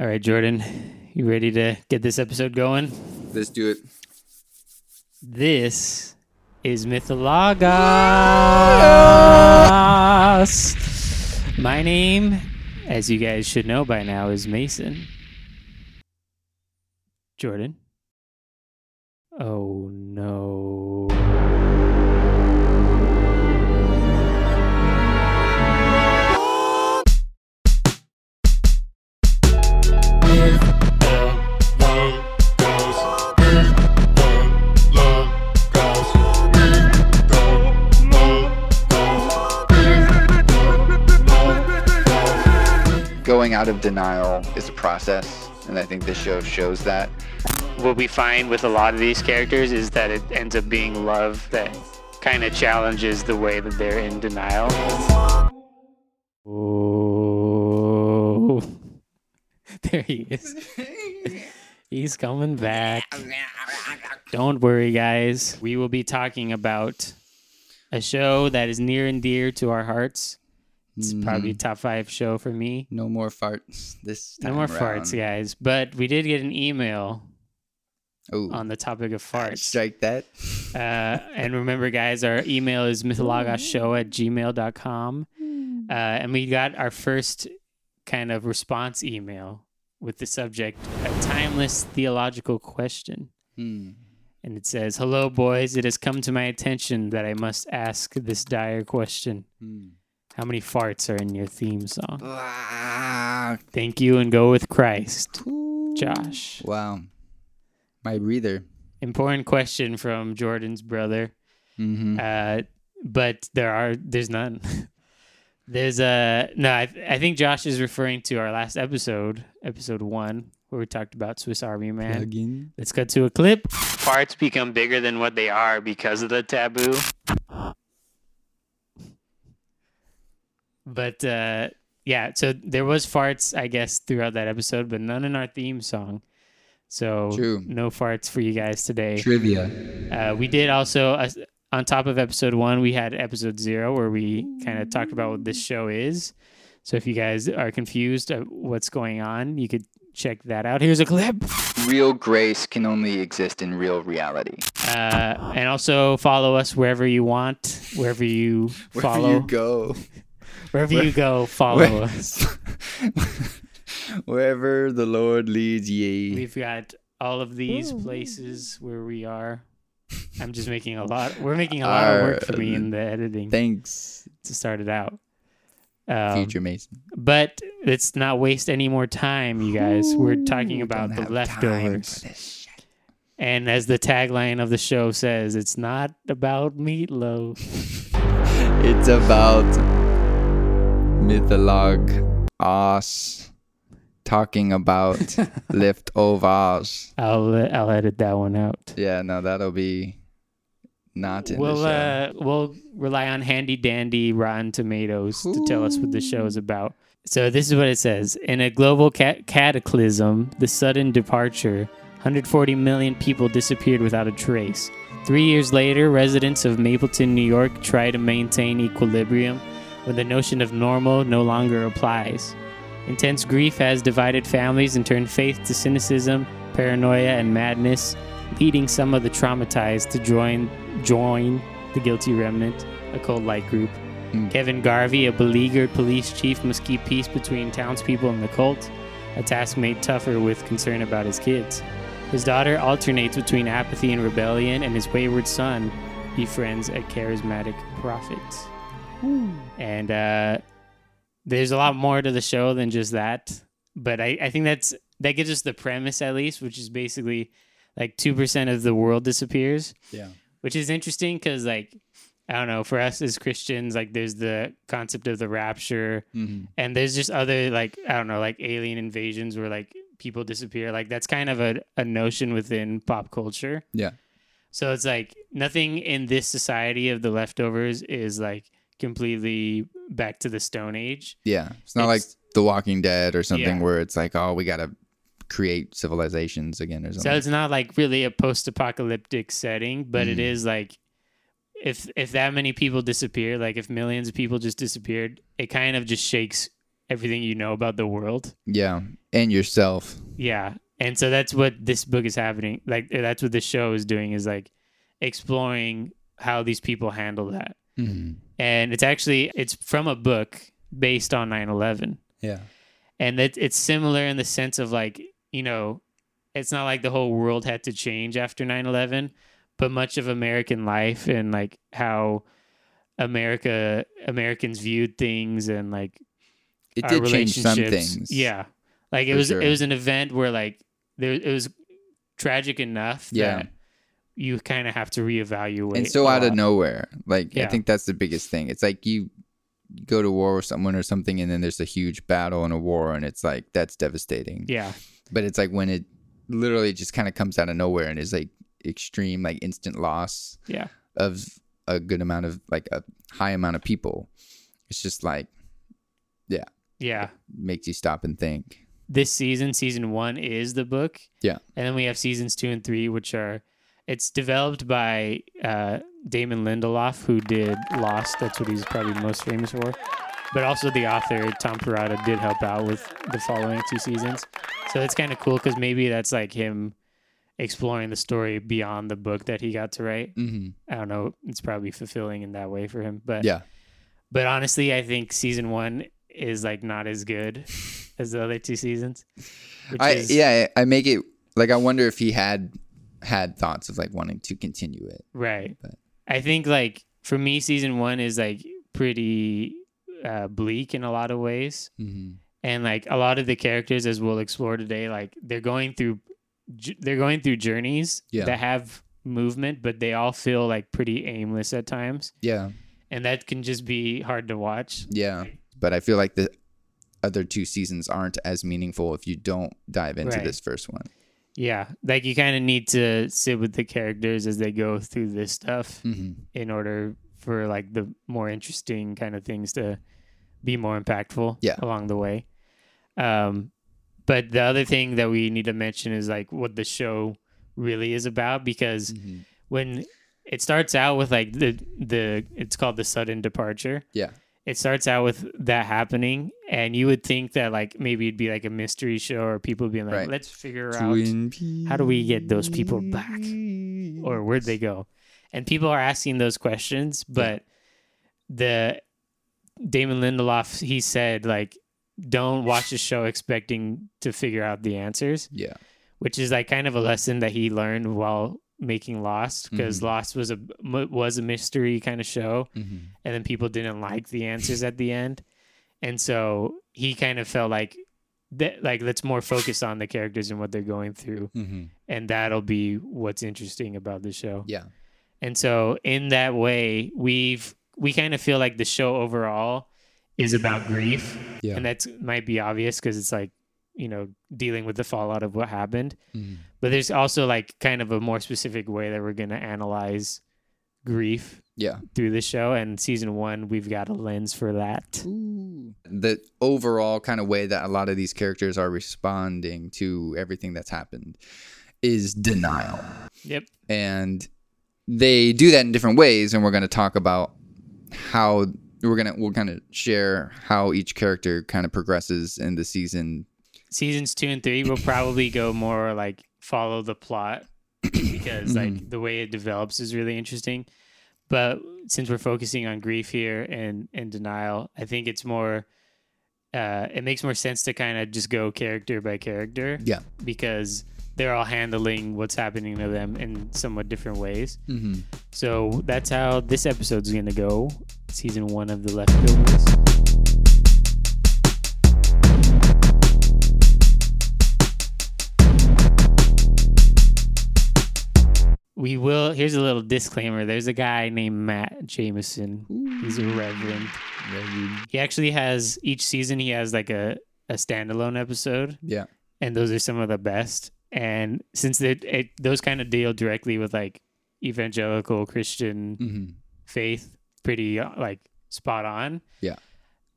All right, Jordan, you ready to get this episode going? Let's do it. This is Mythologos. My name, as you guys should know by now, is Mason. Jordan. Oh no. Going out of denial is a process, and I think this show shows that. What we find with a lot of these characters is that it ends up being love that kind of challenges the way that they're in denial. Oh. There he is. He's coming back. Don't worry, guys. We will be talking about a show that is near and dear to our hearts. It's probably top five show for me. No more farts this time No more around. farts, guys. But we did get an email Oh, on the topic of farts. strike that. Uh, and remember, guys, our email is mythologosshow at gmail.com. Uh, and we got our first kind of response email with the subject a timeless theological question. Hmm. And it says, Hello, boys. It has come to my attention that I must ask this dire question Hmm. How many farts are in your theme song? Ah, Thank you and go with Christ. Josh. Wow. My breather. Important question from Jordan's brother. Mm-hmm. Uh, but there are there's none. there's a no. I, I think Josh is referring to our last episode, episode one, where we talked about Swiss Army Man. Plug-in. Let's cut to a clip. Farts become bigger than what they are because of the taboo. But uh, yeah, so there was farts, I guess, throughout that episode, but none in our theme song. So True. no farts for you guys today. Trivia. Uh, we did also, uh, on top of episode one, we had episode zero where we kind of talked about what this show is. So if you guys are confused of what's going on, you could check that out. Here's a clip. Real grace can only exist in real reality. Uh, and also follow us wherever you want, wherever you follow, Wherever you go. wherever you go, follow Where- us. Wherever the Lord leads ye. We've got all of these places where we are. I'm just making a lot. We're making a lot of work for me in the editing Thanks, to start it out. Um, future Mason. But let's not waste any more time, you guys. We're talking about the leftovers. for this shit. And as the tagline of the show says, it's not about meatloaf. It's about mytholog us talking about leftovers. I'll I'll edit that one out. Yeah, no, that'll be not in We'll the show. uh we'll rely on handy dandy Rotten Tomatoes to tell us what the show is about. So this is what it says: In a global ca- cataclysm, the sudden departure, 140 million people disappeared without a trace. Three years later, residents of Mapleton, New York, try to maintain equilibrium when the notion of normal no longer applies. Intense grief has divided families and turned faith to cynicism, paranoia, and madness, leading some of the traumatized to join join the guilty remnant, a cult-like group. Hmm. Kevin Garvey, a beleaguered police chief, must keep peace between townspeople and the cult, a task made tougher with concern about his kids. His daughter alternates between apathy and rebellion, and his wayward son befriends a charismatic prophet. And uh, there's a lot more to the show than just that, but I, I think that's that gives us the premise at least, which is basically like two percent of the world disappears, Yeah. which is interesting because like I don't know for us as Christians, like there's the concept of the rapture, Mhm. and there's just other like I don't know like alien invasions where like people disappear. Like that's kind of a, a notion within pop culture. Yeah. So it's like nothing in this society of the leftovers is like completely back to the Stone Age. Yeah. It's not It's- like The Walking Dead or something Yeah. where it's like, oh, we got to create civilizations again or So something. it's not like really a post-apocalyptic setting, but it Mm. is like if if that many people disappear, like if millions of people just disappeared, it kind of just shakes everything you know about the world. yeah. and yourself. Yeah. And so that's what this book is happening. Like that's what this show is doing is like exploring how these people handle that. Mm-hmm. And it's actually it's from a book based on 9/11. Yeah. And that it's similar in the sense of like, you know, it's not like the whole world had to change after 9/11, but much of American life and like how America Americans viewed things and like It did change some things. Yeah, like it was sure. it was an event where like there it was tragic enough Yeah. that you kind of have to reevaluate. and so out of nowhere. Like I think that's the biggest thing. It's like you go to war with someone or something, and then there's a huge battle and a war, and it's like that's devastating. Yeah, But it's like when it literally just kind of comes out of nowhere and is like extreme, like instant loss yeah, of a good amount of like a high amount of people. It's just like Yeah. yeah. makes you stop and think. This season, season one is the book. Yeah. and then we have seasons two and three, which are it's developed by uh, Damon Lindelof, who did Lost. That's what he's probably most famous for. But also the author Tom Perrotta did help out with the following two seasons. So it's kind of cool because maybe that's like him exploring the story beyond the book that he got to write. Mm-hmm. I don't know. It's probably fulfilling in that way for him. But Yeah. but honestly, I think season one is like not as good as the other two seasons. I is, yeah, I I make it like I wonder if he had had thoughts of like wanting to continue it. Right. But- I think like for me, season one is like pretty uh, bleak in a lot of ways, Mm-hmm. and like a lot of the characters, as we'll explore today, like they're going through, they're going through journeys Yeah. that have movement, but they all feel like pretty aimless at times, Yeah, and that can just be hard to watch. yeah. But I feel like the other two seasons aren't as meaningful if you don't dive into Right. this first one. Yeah, like you kind of need to sit with the characters as they go through this stuff Mm-hmm. in order for like the more interesting kind of things to be more impactful Yeah. along the way. Um, but the other thing that we need to mention is like what the show really is about because Mm-hmm. when it starts out with like the the it's called the sudden departure. Yeah. It starts out with that happening, and you would think that like maybe it'd be like a mystery show, or people being like, Right. "Let's figure out how do we get those people back? or where'd they go? And people are asking those questions, but the Damon Lindelof he said like don't watch the show expecting to figure out the answers, Yeah. which is like kind of a lesson that he learned while making Lost because Mhm. Lost was a was a mystery kind of show Mm-hmm. and then people didn't like the answers at the end. And so he kind of felt like that like let's more focus on the characters and what they're going through Mm-hmm. and that'll be what's interesting about the show. Yeah. And so in that way, we've we kind of feel like the show overall is about grief, Yeah. and that's might be obvious because it's like you know dealing with the fallout of what happened. Mm-hmm. But there's also like kind of a more specific way that we're gonna analyze grief Yeah. through the show. And season one, we've got a lens for that. The overall kind of way that a lot of these characters are responding to everything that's happened is denial. Yep. and they do that in different ways and we're going to talk about how we're to we'll kind of share how each character kind of progresses in the season Seasons two and three will probably go more like follow the plot because like the way it develops is really interesting. But since we're focusing on grief here and and denial, I think it's more. Uh, it makes more sense to kind of just go character by character yeah because they're all handling what's happening to them in somewhat different ways. mm-hmm. So that's how this episode's gonna go. Season one of the leftovers. We will. Here's a little disclaimer. There's a guy named Matt Jamison. He's a reverend. He actually has each season. He has like a a standalone episode, yeah and those are some of the best. And since they it, those kind of deal directly with like evangelical Christian mm-hmm. faith, pretty uh, like spot on. Yeah.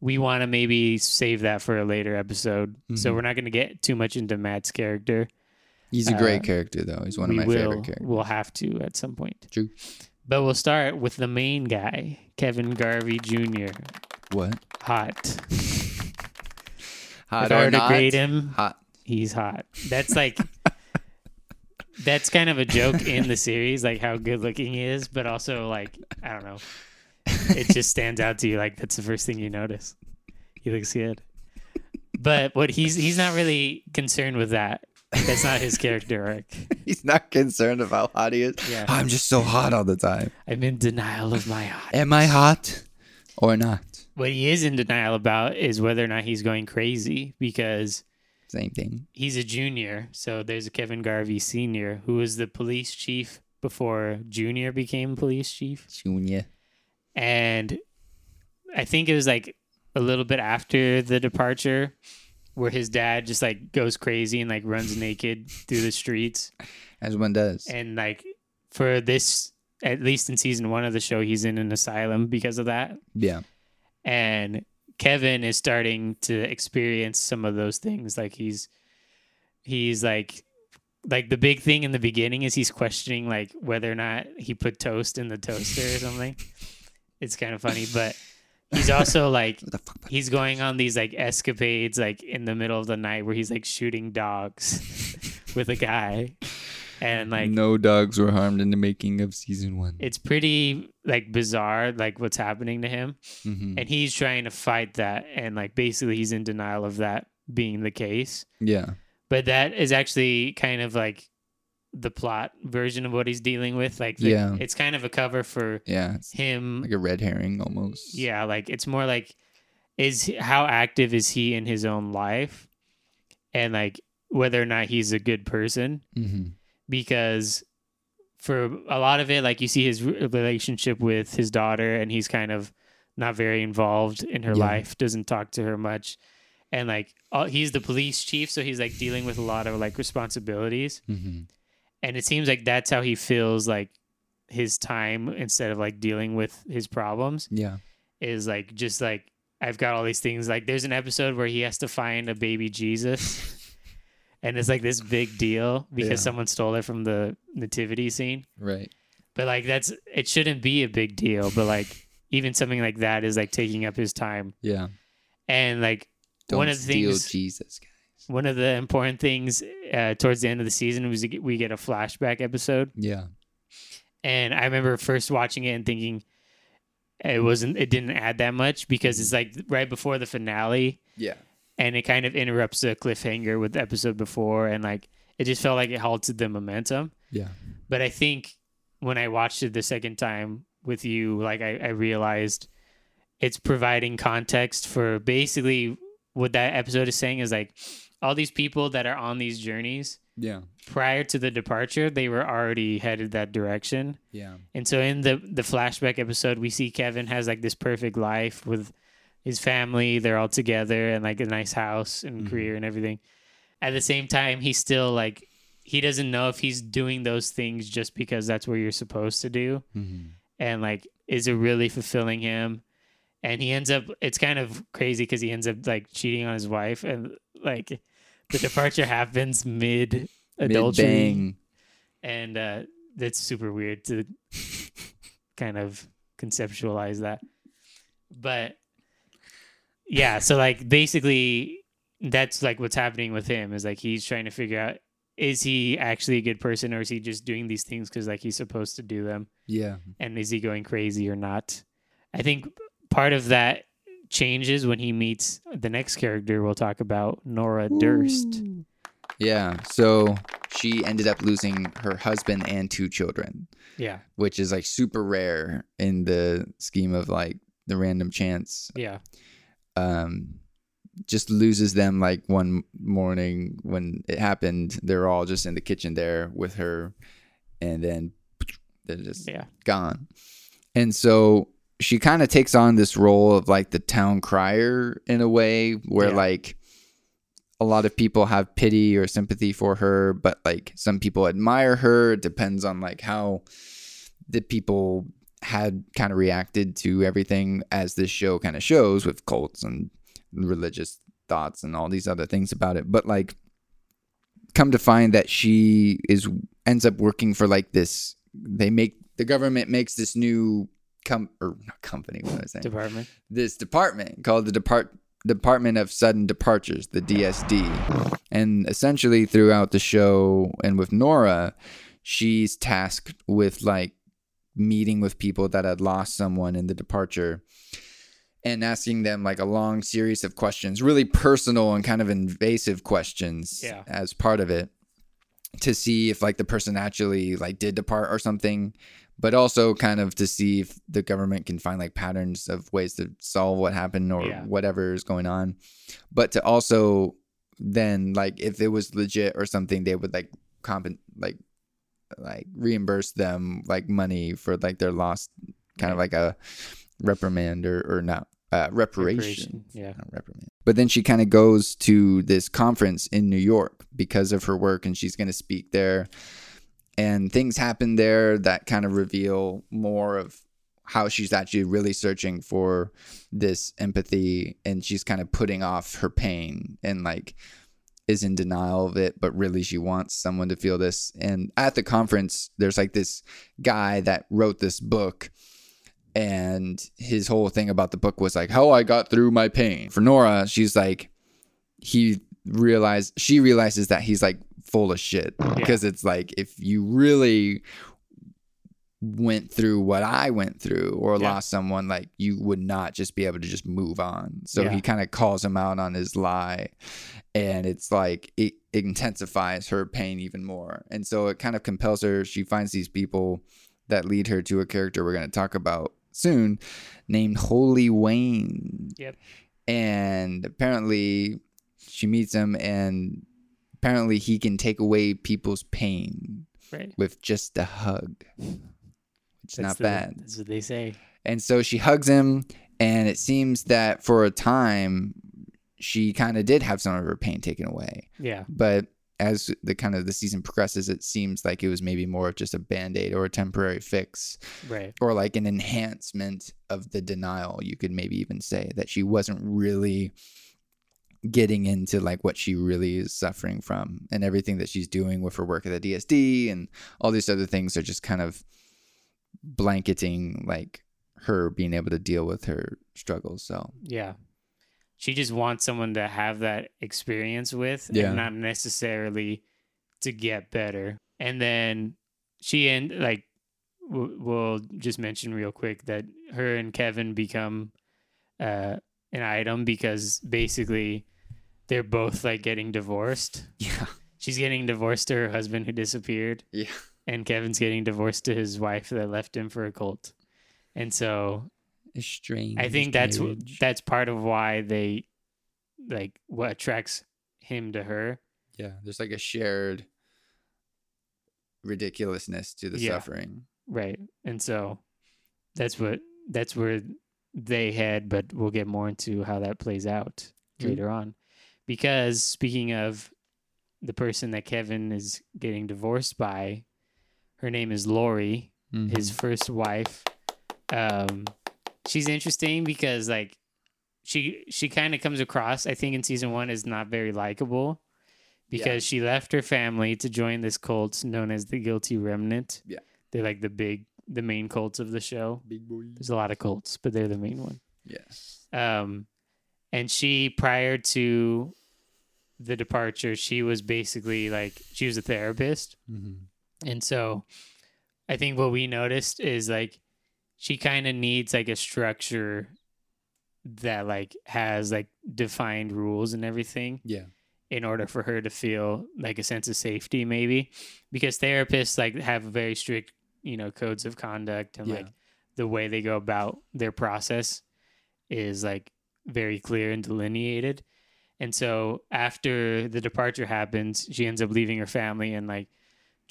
We want to maybe save that for a later episode, so Mhm. we're not going to get too much into Matt's character. he's a great Uh, character though he's one of my will, favorite characters We'll have to at some point. True. But we'll start with the main guy, Kevin Garvey Jr. what Hot. hot if I or were to not grade him, hot he's hot. That's like that's kind of a joke in the series, like how good looking he is, but also like I don't know. It just stands out to you like that's the first thing you notice. He looks good. But what he's he's not really concerned with that. That's not his character arc. He's not concerned about how hot he is. Yeah. I'm just so hot all the time. I'm in denial of my hot. Am I hot or not? What he is in denial about is whether or not he's going crazy because Same thing. he's a junior. So there's a Kevin Garvey senior who was the police chief before Junior became police chief. Junior. And I think it was like a little bit after the departure where his dad just like goes crazy and like runs naked through the streets. As one does. And like for this, at least in season one of the show, he's in an asylum because of that. yeah. and Kevin is starting to experience some of those things. Like he's he's like like the big thing in the beginning is he's questioning like whether or not he put toast in the toaster or something. It's kind of funny, but he's also like What the fuck? he's going on these like escapades like in the middle of the night where he's like shooting dogs with a guy and like no dogs were harmed in the making of season one. it's pretty like bizarre like what's happening to him Mhm. and he's trying to fight that and like basically he's in denial of that being the case Yeah. but that is actually kind of like the plot version of what he's dealing with like the, Yeah. it's kind of a cover for Yeah. Him like a red herring almost. yeah like it's more like is how active is he in his own life and like whether or not he's a good person hmm because for a lot of it like you see his relationship with his daughter and he's kind of not very involved in her Yeah. life doesn't talk to her much and like all, he's the police chief so he's like dealing with a lot of like responsibilities hmm and it seems like that's how he feels like his time instead of like dealing with his problems Yeah. is like just like I've got all these things. Like there's an episode where he has to find a baby Jesus. and it's like this big deal because Yeah. someone stole it from the nativity scene. Right. But like that's it shouldn't be a big deal, but like even something like that is like taking up his time. Yeah. And like Don't one of the steal things Jesus, guys. one of the important things uh, towards the end of the season was we get a flashback episode Yeah. and I remember first watching it and thinking it wasn't it didn't add that much because it's like right before the finale Yeah. And it kind of interrupts the cliffhanger with the episode before and like it just felt like it halted the momentum Yeah. but i think when i watched it the second time with you like i, I realized it's providing context for basically what that episode is saying is like all these people that are on these journeys Yeah. prior to the departure they were already headed that direction Yeah. and so in the the flashback episode, we see Kevin has like this perfect life with his family. They're all together and like a nice house and Mhm. career and everything. At the same time, he's still like he doesn't know if he's doing those things just because that's what you're supposed to do, hmm and like is it really fulfilling him? And he ends up. It's kind of crazy because he ends up like cheating on his wife, and like the departure happens mid adultery and uh, that's super weird to kind of conceptualize that. But yeah, so like basically, that's like what's happening with him is like he's trying to figure out is he actually a good person or is he just doing these things because like he's supposed to do them Yeah. and is he going crazy or not? I think part of that changes when he meets the next character we'll talk about, Nora Durst. Yeah. So she ended up losing her husband and two children, Yeah, which is like super rare in the scheme of like the random chance. yeah, Um, just loses them like one morning when it happened. They're all just in the kitchen there with her, and then they're just yeah, gone. And so she kind of takes on this role of like the town crier in a way where Yeah. like a lot of people have pity or sympathy for her, but like some people admire her. It depends on like how the people had kind of reacted to everything as this show kind of shows with cults and religious thoughts and all these other things about it. But like come to find that she is ends up working for like this they make the government makes this new com or not company what was I saying department. this department called the depart Department of Sudden Departures, the DSD. And essentially throughout the show and with Nora, she's tasked with like meeting with people that had lost someone in the departure and asking them like a long series of questions, really personal and kind of invasive questions Yeah. as part of it to see if like the person actually like did depart or something but also kind of to see if the government can find like patterns of ways to solve what happened or Yeah. whatever is going on but to also then like if it was legit or something they would like comp like like reimburse them like money for like their lost kind of like a reprimand or or not uh, reparation Reparation, Yeah. not reprimand. But then she kind of goes to this conference in New York because of her work, and she's going to speak there. And things happen there that kind of reveal more of how she's actually really searching for this empathy, and she's kind of putting off her pain and like is in denial of it, but really she wants someone to feel this. And at the conference, there's like this guy that wrote this book and his whole thing about the book was like how I got through my pain. For Nora, she's like he realized she realizes that he's like full of shit because it's like if you really went through what I went through or Yeah. lost someone like you would not just be able to just move on. So Yeah. he kind of calls him out on his lie and it's like it intensifies her pain even more. And so it kind of compels her she finds these people that lead her to a character we're going to talk about soon named Holy Wayne. Yep. And apparently she meets him and apparently he can take away people's pain Right. with just a hug. Is not the- bad. That's what they say. And so she hugs him and it seems that for a time she kind of did have some of her pain taken away Yeah. but as the kind of the season progresses it seems like it was maybe more of just a band-aid or a temporary fix Right. or like an enhancement of the denial you could maybe even say that she wasn't really getting into like what she really is suffering from and everything that she's doing with her work at the DSD and all these other things are just kind of blanketing like her being able to deal with her struggles so Yeah. She just wants someone to have that experience with Yeah. and not necessarily to get better. And then she and like w- we'll just mention real quick that her and Kevin become uh an item because basically they're both like getting divorced. yeah She's getting divorced to her husband who disappeared yeah and Kevin's getting divorced to his wife that left him for a cult. And so it's strange I think that's marriage. that's part of why they like what attracts him to her. Yeah, there's like a shared ridiculousness to the Yeah. suffering. Right. And so that's what that's where they head, but we'll get more into how that plays out True. later on. Because speaking of the person that Kevin is getting divorced by, her name is Laurie, his first wife. Um she's interesting because like she she kind of comes across I think in season 1 as not very likable because Yeah. she left her family to join this cult known as the Guilty Remnant. Yeah. They're like the big the main cults of the show. big boy. There's a lot of cults, but they're the main one. Yes. Um, and she, prior to the departure, she was basically like she was a therapist, and so I think what we noticed is like she kind of needs like a structure that like has like defined rules and everything Yeah. in order for her to feel like a sense of safety maybe because therapists like have very strict you know codes of conduct and Yeah. like the way they go about their process is like very clear and delineated and so after the departure happens she ends up leaving her family and like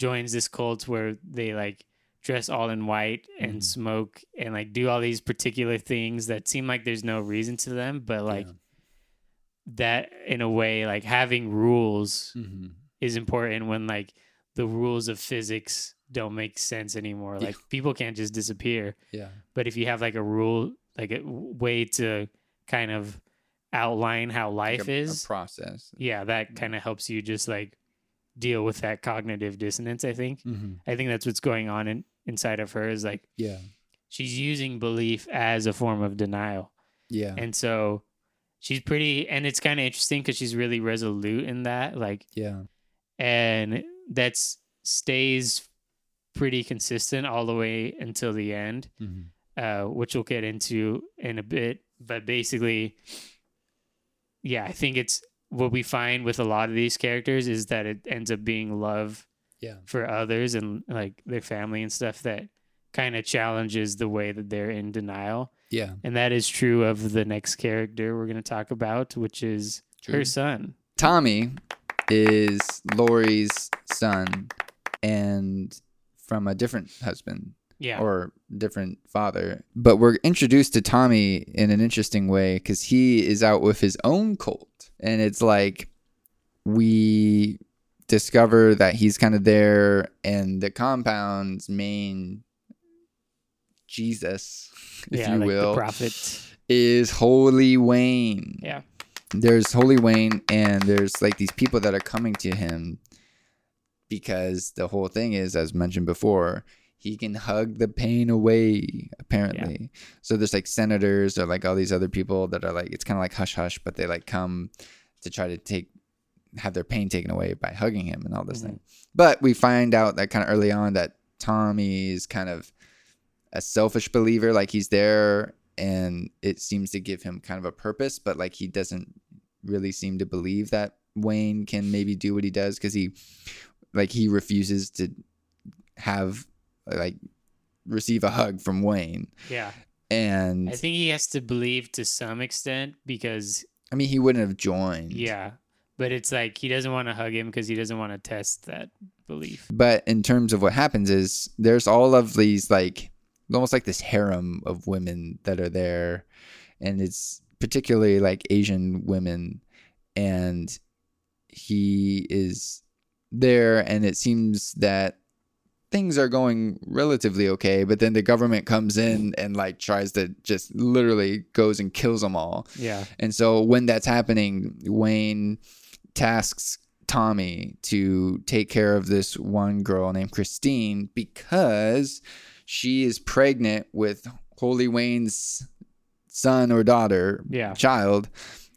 joins this cult where they like dress all in white and Mhm. smoke and like do all these particular things that seem like there's no reason to them but like Yeah. that in a way like having rules Mm-hmm. is important when like the rules of physics don't make sense anymore like people can't just disappear Yeah. but if you have like a rule like a way to kind of outline how life Like a, is a process. yeah that kind of helps you just like deal with that cognitive dissonance i think Mm-hmm. i think that's what's going on in, inside of her is like Yeah. she's using belief as a form of denial Yeah. and so she's pretty, and it's kind of interesting because she's really resolute in that, like, Yeah. and that's stays pretty consistent all the way until the end, uh, which we'll get into in a bit. But basically, yeah, I think it's what we find with a lot of these characters is that it ends up being love Yeah. for others and like their family and stuff that kind of challenges the way that they're in denial. Yeah. And that is true of the next character we're going to talk about, which is her son. Tommy is Laurie's son and from a different husband Yeah. or different father. But we're introduced to Tommy in an interesting way because he is out with his own cult. And it's like we discover that he's kind of there and the compound's main Jesus, if yeah, you like will, the prophet. is Holy Wayne Yeah. there's Holy Wayne and there's like these people that are coming to him because the whole thing is, as mentioned before, he can hug the pain away, apparently. So there's like senators or like all these other people that are like, it's kind of like hush hush, but they like come to try to take, have their pain taken away by hugging him and all this Mhm. thing. But we find out that kind of early on that Tommy's kind of a selfish believer. Like he's there and it seems to give him kind of a purpose, but like he doesn't really seem to believe that Wayne can maybe do what he does because he, like, he refuses to have, like, receive a hug from Wayne. Yeah. And I think he has to believe to some extent because, I mean, he wouldn't have joined. yeah. But it's like he doesn't want to hug him because he doesn't want to test that belief. But in terms of what happens is there's all of these like almost like this harem of women that are there and it's particularly like Asian women and he is there and it seems that things are going relatively okay but then the government comes in and like tries to just literally goes and kills them all Yeah. and so when that's happening, Wayne tasks Tommy to take care of this one girl named Christine because she is pregnant with Holy Wayne's son or daughter, Yeah. child.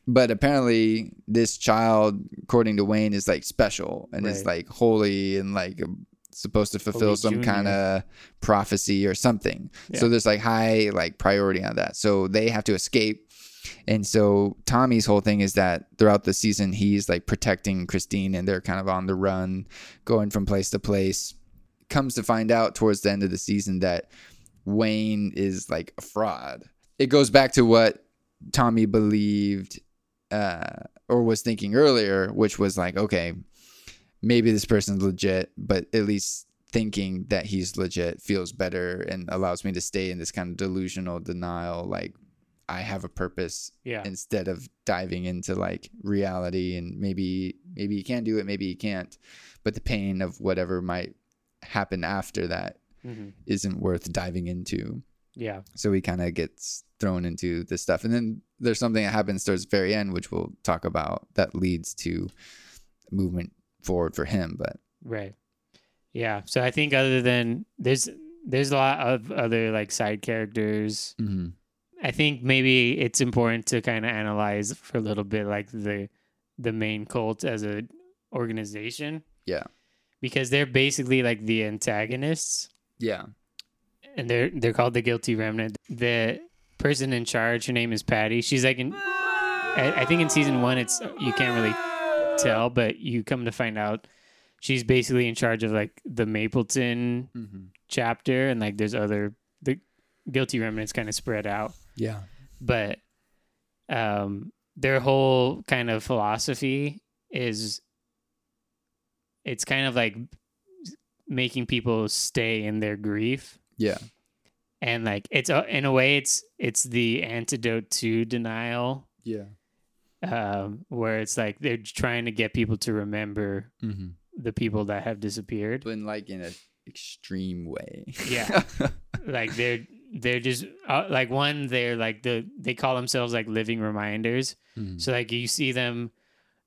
But apparently, this child, according to Wayne, is like special and is Right. like holy and like supposed to fulfill Holy some Junior. kind of prophecy or something. So there's like high like priority on that. So they have to escape. And so Tommy's whole thing is that throughout the season he's like protecting Christine and they're kind of on the run, going from place to place. Comes to find out towards the end of the season that Wayne is like a fraud. It goes back to what Tommy believed uh, or was thinking earlier, which was like, okay, maybe this person's legit, but at least thinking that he's legit feels better and allows me to stay in this kind of delusional denial. Like, I have a purpose Yeah. instead of diving into like reality and maybe maybe you can do it, maybe you can't. But the pain of whatever might happen after that hmm isn't worth diving into. Yeah. So he kind of gets thrown into this stuff. And then there's something that happens towards the very end, which we'll talk about, that leads to movement forward for him. But Right. Yeah. So I think other than there's there's a lot of other like side characters. Mm-hmm. I think maybe it's important to kind of analyze for a little bit like the the main cult as a organization yeah. because they're basically like the antagonists Yeah. and they're they're called the guilty remnant. The person in charge, her name is Patti. She's like in I, I think in season 1 it's you can't really tell, but you come to find out she's basically in charge of like the Mapleton Mm-hmm. chapter and like there's other the guilty remnants kind of spread out Yeah. but um their whole kind of philosophy is it's kind of like making people stay in their grief Yeah. and like it's a, in a way it's it's the antidote to denial Yeah. Um where it's like they're trying to get people to remember Mm-hmm. the people that have disappeared But in like in an extreme way. Yeah. like they're they're just uh, like one they're like the they call themselves like living reminders Mhm. so like you see them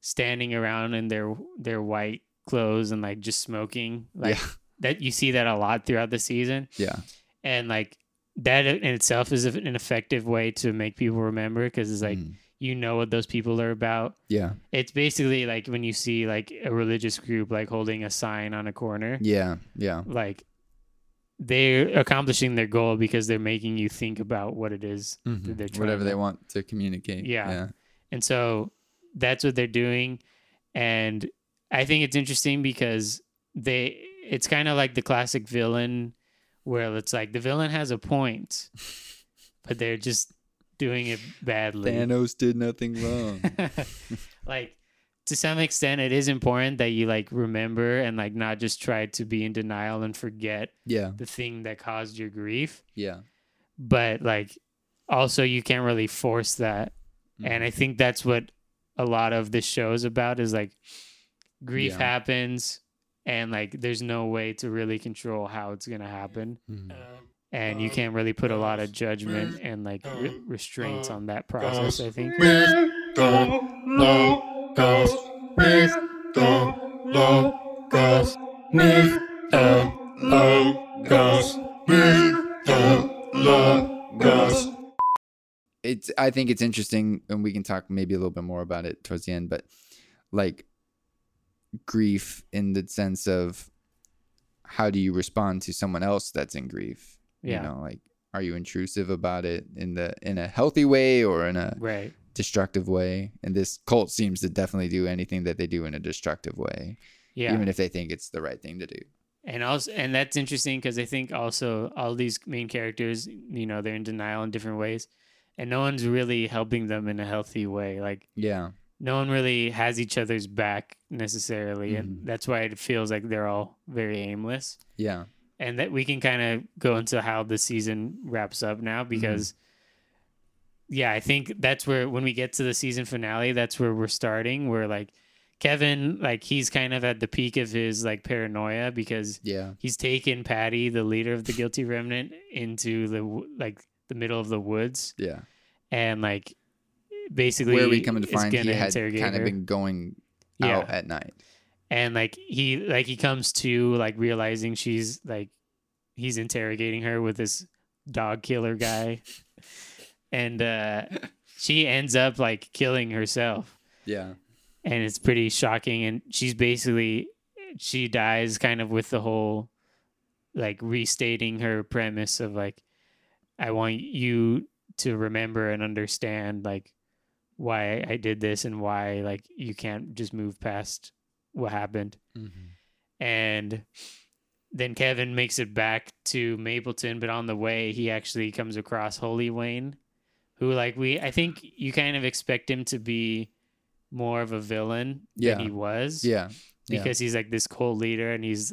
standing around in their their white clothes and like just smoking like Yeah. that you see that a lot throughout the season Yeah. and like that in itself is an effective way to make people remember because it's like Mhm. You know what those people are about. Yeah. It's basically like when you see like a religious group like holding a sign on a corner, Yeah. Yeah. like they're accomplishing their goal because they're making you think about what it is that mm-hmm. they're trying Whatever to they want to communicate. Yeah. Yeah. And so that's what they're doing. And I think it's interesting because they it's kind of like the classic villain where it's like the villain has a point, but they're just doing it badly. Thanos did nothing wrong. like to some extent it is important that you like remember and like not just try to be in denial and forget yeah. the thing that caused your grief Yeah. but like also you can't really force that Mm-hmm. and i think that's what a lot of this show is about is like grief Yeah. happens and like there's no way to really control how it's gonna happen Mhm. And you can't really put a lot of judgment and like re- restraints on that process i think. It's I think it's interesting and we can talk maybe a little bit more about it towards the end, but like grief in the sense of how do you respond to someone else that's in grief? Yeah. You know, like are you intrusive about it in the in a healthy way or in a right destructive way? And this cult seems to definitely do anything that they do in a destructive way, yeah even if they think it's the right thing to do. and also and that's interesting because i think also all these main characters you know they're in denial in different ways and no one's really helping them in a healthy way like Yeah. no one really has each other's back necessarily Mhm. and that's why it feels like they're all very aimless Yeah. And that we can kind of go into how the season wraps up now mm-hmm. because yeah i think that's where when we get to the season finale that's where we're starting where like kevin like he's kind of at the peak of his like paranoia because Yeah. he's taken patti the leader of the guilty remnant into the like the middle of the woods Yeah. and like basically Where we come to find he had kind of been going Yeah. out at night. And like he like he comes to like realizing she's like he's interrogating her with this dog killer guy. And uh she ends up like killing herself. Yeah. and it's pretty shocking. And she's basically she dies kind of with the whole like restating her premise of like i want you to remember and understand like why i did this and why like you can't just move past what happened and then Kevin makes it back to Mapleton, but on the way he actually comes across Holy Wayne, who like we I think you kind of expect him to be more of a villain Yeah. than he was. Yeah. yeah. Because he's like this cult leader and he's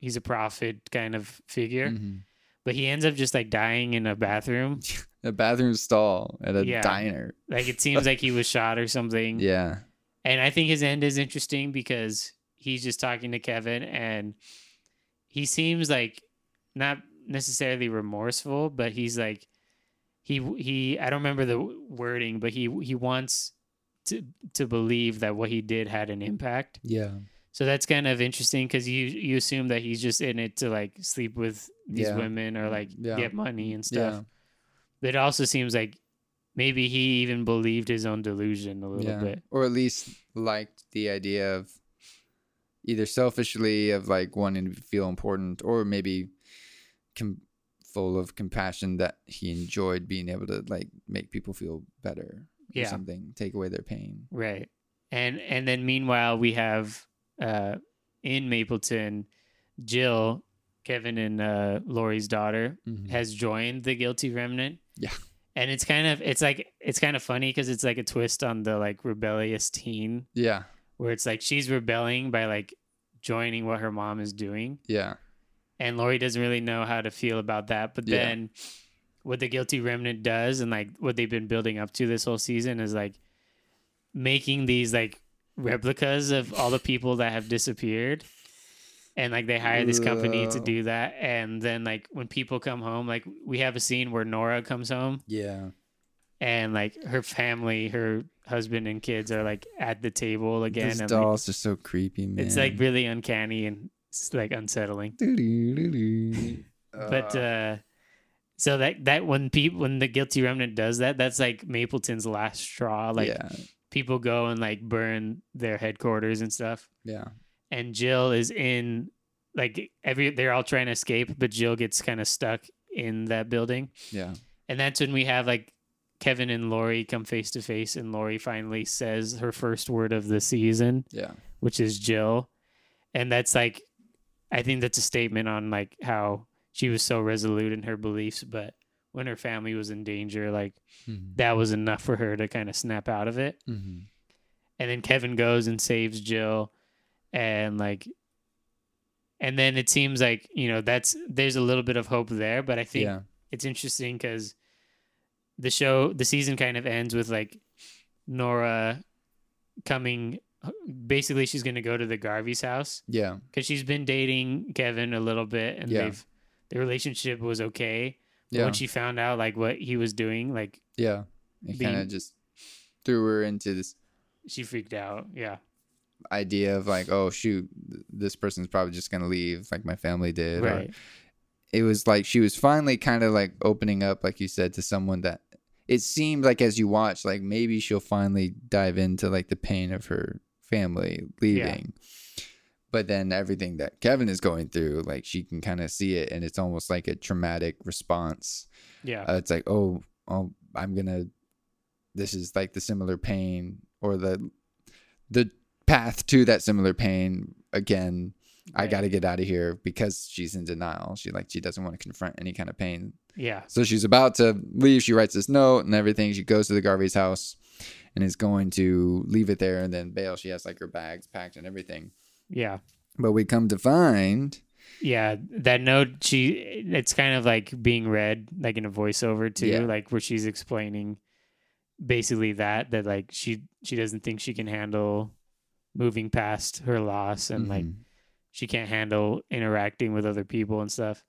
he's a prophet kind of figure. Mhm. But he ends up just like dying in a bathroom. a bathroom stall at a Yeah. diner. Like it seems like he was shot or something. Yeah. And I think his end is interesting because he's just talking to Kevin and he seems like not necessarily remorseful, but he's like he he I don't remember the wording, but he he wants to to believe that what he did had an impact. Yeah. So that's kind of interesting because you you assume that he's just in it to like sleep with these Yeah. women or like Yeah. get money and stuff. Yeah. But it also seems like maybe he even believed his own delusion a little yeah. bit. Or at least liked the idea of either selfishly of like wanting to feel important or maybe com- full of compassion that he enjoyed being able to like make people feel better or Yeah. something, take away their pain. Right. And and then meanwhile we have uh in Mapleton, Jill, Kevin and uh Laurie's daughter Mhm. has joined the guilty remnant. Yeah. And it's kind of it's like it's kind of funny because it's like a twist on the like rebellious teen Yeah. where it's like she's rebelling by like joining what her mom is doing. Yeah. And Laurie doesn't really know how to feel about that. But Yeah. then what the guilty remnant does and like what they've been building up to this whole season is like making these like replicas of all the people that have disappeared. And like they hire this company to do that. And then like when people come home, like we have a scene where Nora comes home Yeah. and like her family, her husband and kids are like at the table again. Those and like, dolls are so creepy, man. it's like really uncanny and it's like unsettling. But uh So that that when people when the guilty remnant does that, that's like Mapleton's last straw. Like yeah, people go and like burn their headquarters and stuff. yeah, And Jill is in like every they're all trying to escape, but Jill gets kind of stuck in that building. yeah, And that's when we have like Kevin and Laurie come face to face, and Laurie finally says her first word of the season, yeah, which is Jill. And that's like, I think that's a statement on like how she was so resolute in her beliefs, but when her family was in danger, like mm-hmm. that was enough for her to kind of snap out of it. Mm-hmm. And then Kevin goes and saves Jill, and like, and then it seems like you know that's there's a little bit of hope there, but I think yeah, it's interesting because the show the season kind of ends with like nora coming basically she's going to go to the garvey's house yeah, because she's been dating kevin a little bit and Yeah. they've the relationship was okay. But yeah, when she found out like what he was doing like yeah. It kind of just threw her into this she freaked out. Yeah idea of like, oh shoot, this person's probably just gonna leave, like my family did. or- right it was like she was finally kind of like opening up, like you said, to someone that it seemed like as you watch, like maybe she'll finally dive into like the pain of her family leaving. But then everything that Kevin is going through, like she can kind of see it, and it's almost like a traumatic response. yeah Uh, it's like, oh, oh, I'm gonna. This is like the similar pain, or the the path to that similar pain again. I got to get out of here because she's in denial. She like she doesn't want to confront any kind of pain. yeah So she's about to leave. She writes this note and everything. She goes to the Garvey's house and is going to leave it there and then bail. She has like her bags packed and everything. yeah But we come to find, yeah that note she it's kind of like being read like in a voiceover too Yeah. like where she's explaining basically that that like she she doesn't think she can handle moving past her loss and like Mhm. she can't handle interacting with other people and stuff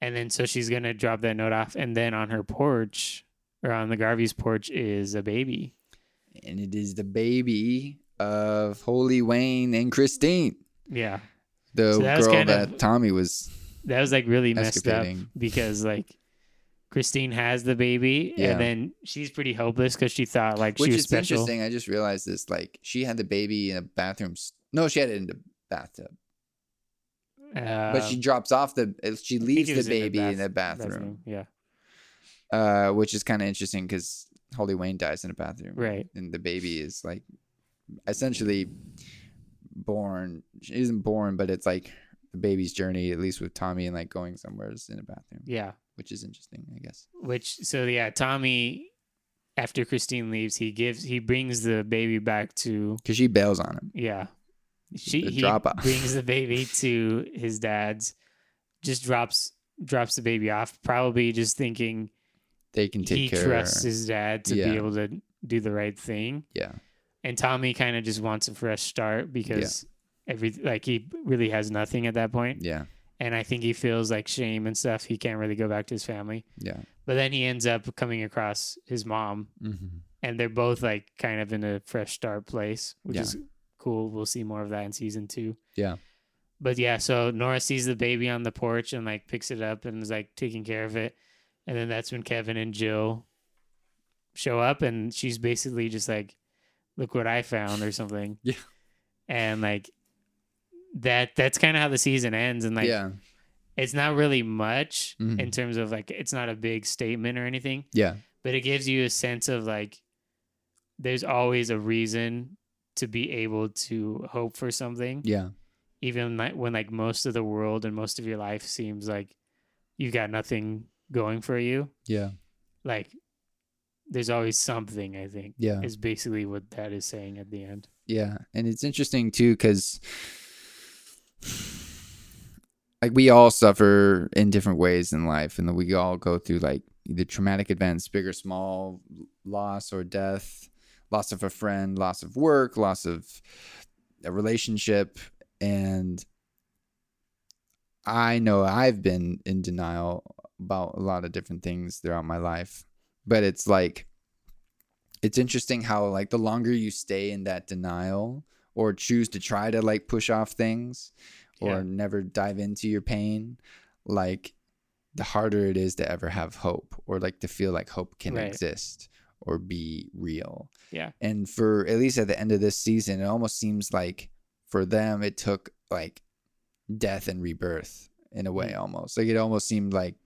and then so she's gonna drop that note off and then on her porch or on the garvey's porch is a baby and it is the baby of Holy Wayne and Christine, yeah the So that girl that of- Tommy was. that was like really messed up because like Christine has the baby Yeah. and then she's pretty hopeless because she thought like Which she was is special. interesting. I just realized this. Like she had the baby in a bathroom. No, she had it in the bathtub. Uh, but she drops off the. uh, She leaves the was in baby in the bathroom. Yeah, uh, which is kind of interesting because Holy Wayne dies in a bathroom, Right. And the baby is like essentially born. She isn't born, but it's like the baby's journey, at least with Tommy, and like going somewhere is in a bathroom, yeah. Which is interesting, I guess. Which so yeah, Tommy after Christine leaves, he gives he brings the baby back to Because she bails on him. yeah. She The he brings the baby to his dad's, just drops drops the baby off, probably just thinking They can take he care trusts of his dad to Yeah. be able to do the right thing. Yeah, and Tommy kind of just wants a fresh start because every like he really has nothing at that point, yeah, and I think he feels like shame and stuff. He can't really go back to his family, yeah. but then he ends up coming across his mom, Mm-hmm. and they're both like kind of in a fresh start place, which Yeah. is cool. We'll see more of that in season two. Yeah. But yeah, so Nora sees the baby on the porch and like picks it up and is like taking care of it, and then that's when Kevin and Jill show up, and she's basically just like, "Look what I found" or something. Yeah. And like that that's kind of how the season ends and like yeah, it's not really much Mhm. in terms of like it's not a big statement or anything. Yeah, but it gives you a sense of like there's always a reason to be able to hope for something. Yeah, even like when like most of the world and most of your life seems like you've got nothing going for you. Yeah, like there's always something i think yeah. is basically what that is saying at the end. Yeah, and it's interesting too because like we all suffer in different ways in life, and we all go through like either traumatic events, big or small, loss or death, loss of a friend, loss of work, loss of a relationship, and I know I've been in denial about a lot of different things throughout my life, but it's like it's interesting how like the longer you stay in that denial or choose to try to like push off things or Yeah. never dive into your pain like the harder it is to ever have hope or like to feel like hope can Right. exist or be real. Yeah. And for at least at the end of this season, it almost seems like for them it took like death and rebirth in a way Mm. almost. Like it almost seemed like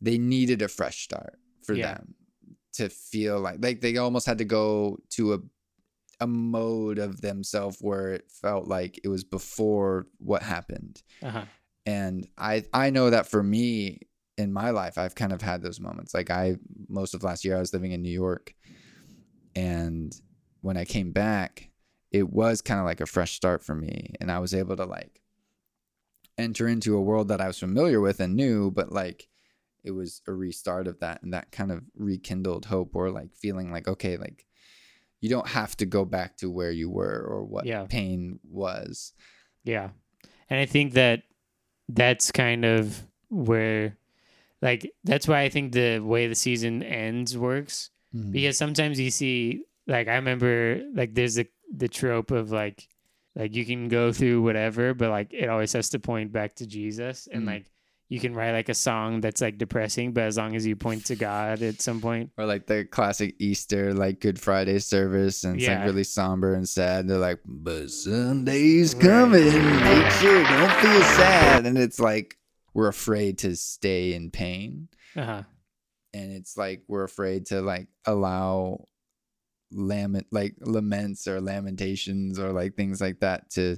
they needed a fresh start for Yeah. them to feel like like they almost had to go to a a mode of themselves where it felt like it was before what happened Uh-huh. and i i know that for me in my life i've kind of had those moments like i most of last year i was living in new york and when i came back it was kind of like a fresh start for me and i was able to like enter into a world that i was familiar with and knew but like it was a restart of that and that kind of rekindled hope or like feeling like okay like you don't have to go back to where you were or what Yeah. pain was Yeah. And I think that that's kind of where like that's why I think the way the season ends works because sometimes you see like I remember like there's a the trope of like like you can go through whatever but like it always has to point back to Jesus and Mm. like you can write like a song that's like depressing but as long as you point to God at some point or like the classic Easter, like Good Friday service, and it's Yeah. like really somber and sad. They're like, "But Sunday's Right. coming. Make sure don't feel sad." And it's like we're afraid to stay in pain, uh-huh and it's like we're afraid to like allow lament, like laments or lamentations or like things like that to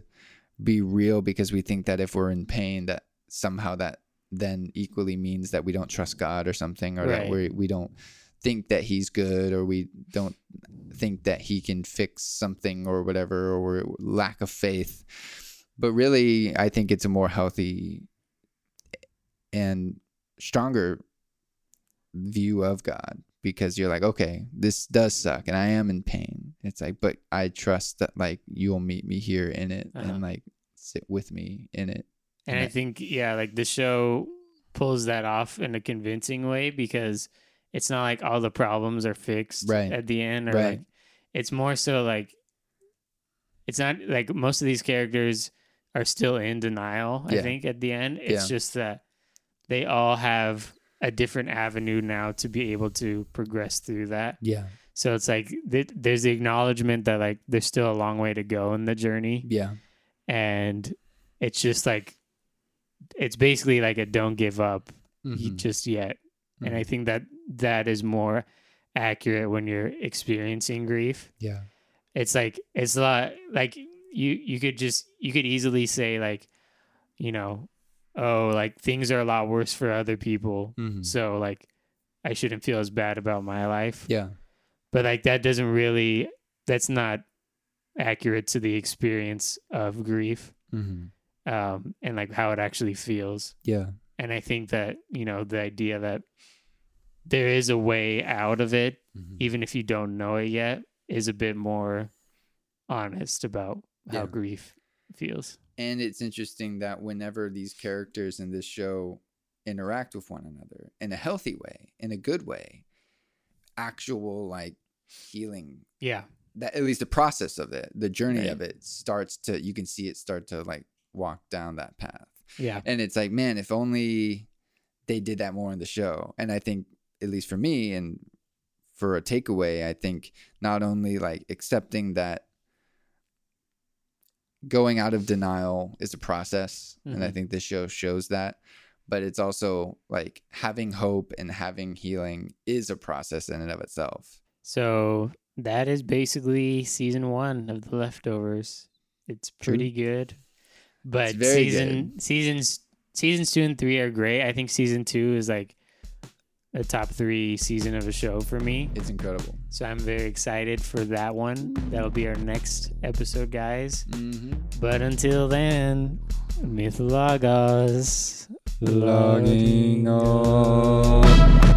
be real because we think that if we're in pain, that somehow that then equally means that we don't trust God or something, or that we we don't think that He's good, or we don't think that He can fix something or whatever, or we're lack of faith. But really, I think it's a more healthy and stronger view of God because you're like, okay, this does suck and I am in pain. It's like, but I trust that like you'll meet me here in it Uh-huh. and like sit with me in it. And I think, yeah, like the show pulls that off in a convincing way because it's not like all the problems are fixed Right. at the end, or Right. like it's more so like it's not like most of these characters are still in denial. I think at the end, it's Yeah. just that they all have a different avenue now to be able to progress through that. Yeah. So it's like th- there's the acknowledgement that like there's still a long way to go in the journey Yeah. and it's just like it's basically like a don't give up Mhm. just yet and i Mhm. think that that is more accurate when you're experiencing grief Yeah. it's like it's a lot like you you could just you could easily say like you know oh like things are a lot worse for other people Mhm. so like i shouldn't feel as bad about my life Yeah. but like that doesn't really that's not accurate to the experience of grief Mhm. Um, and like how it actually feels. Yeah. And I think that you know the idea that there is a way out of it, Mhm. even if you don't know it yet, is a bit more honest about how Yeah. grief feels. And it's interesting that whenever these characters in this show interact with one another in a healthy way, in a good way, actual like healing Yeah, that at least the process of it, the journey Right. of it starts to you can see it start to like walk down that path. yeah, And it's like, man, if only they did that more in the show. And I think at least for me and for a takeaway, I think not only like accepting that going out of denial is a process, and I Mhm. think this show shows that, but it's also like having hope and having healing is a process in and of itself. So that is basically season one of the leftovers. It's True. pretty good, but season seasons seasons two and three are great. I think season two is like a top three season of a show for me. It's incredible. So I'm very excited for that one. That'll be our next episode, guys. Mm-hmm. But until then, Mythologos Logging on.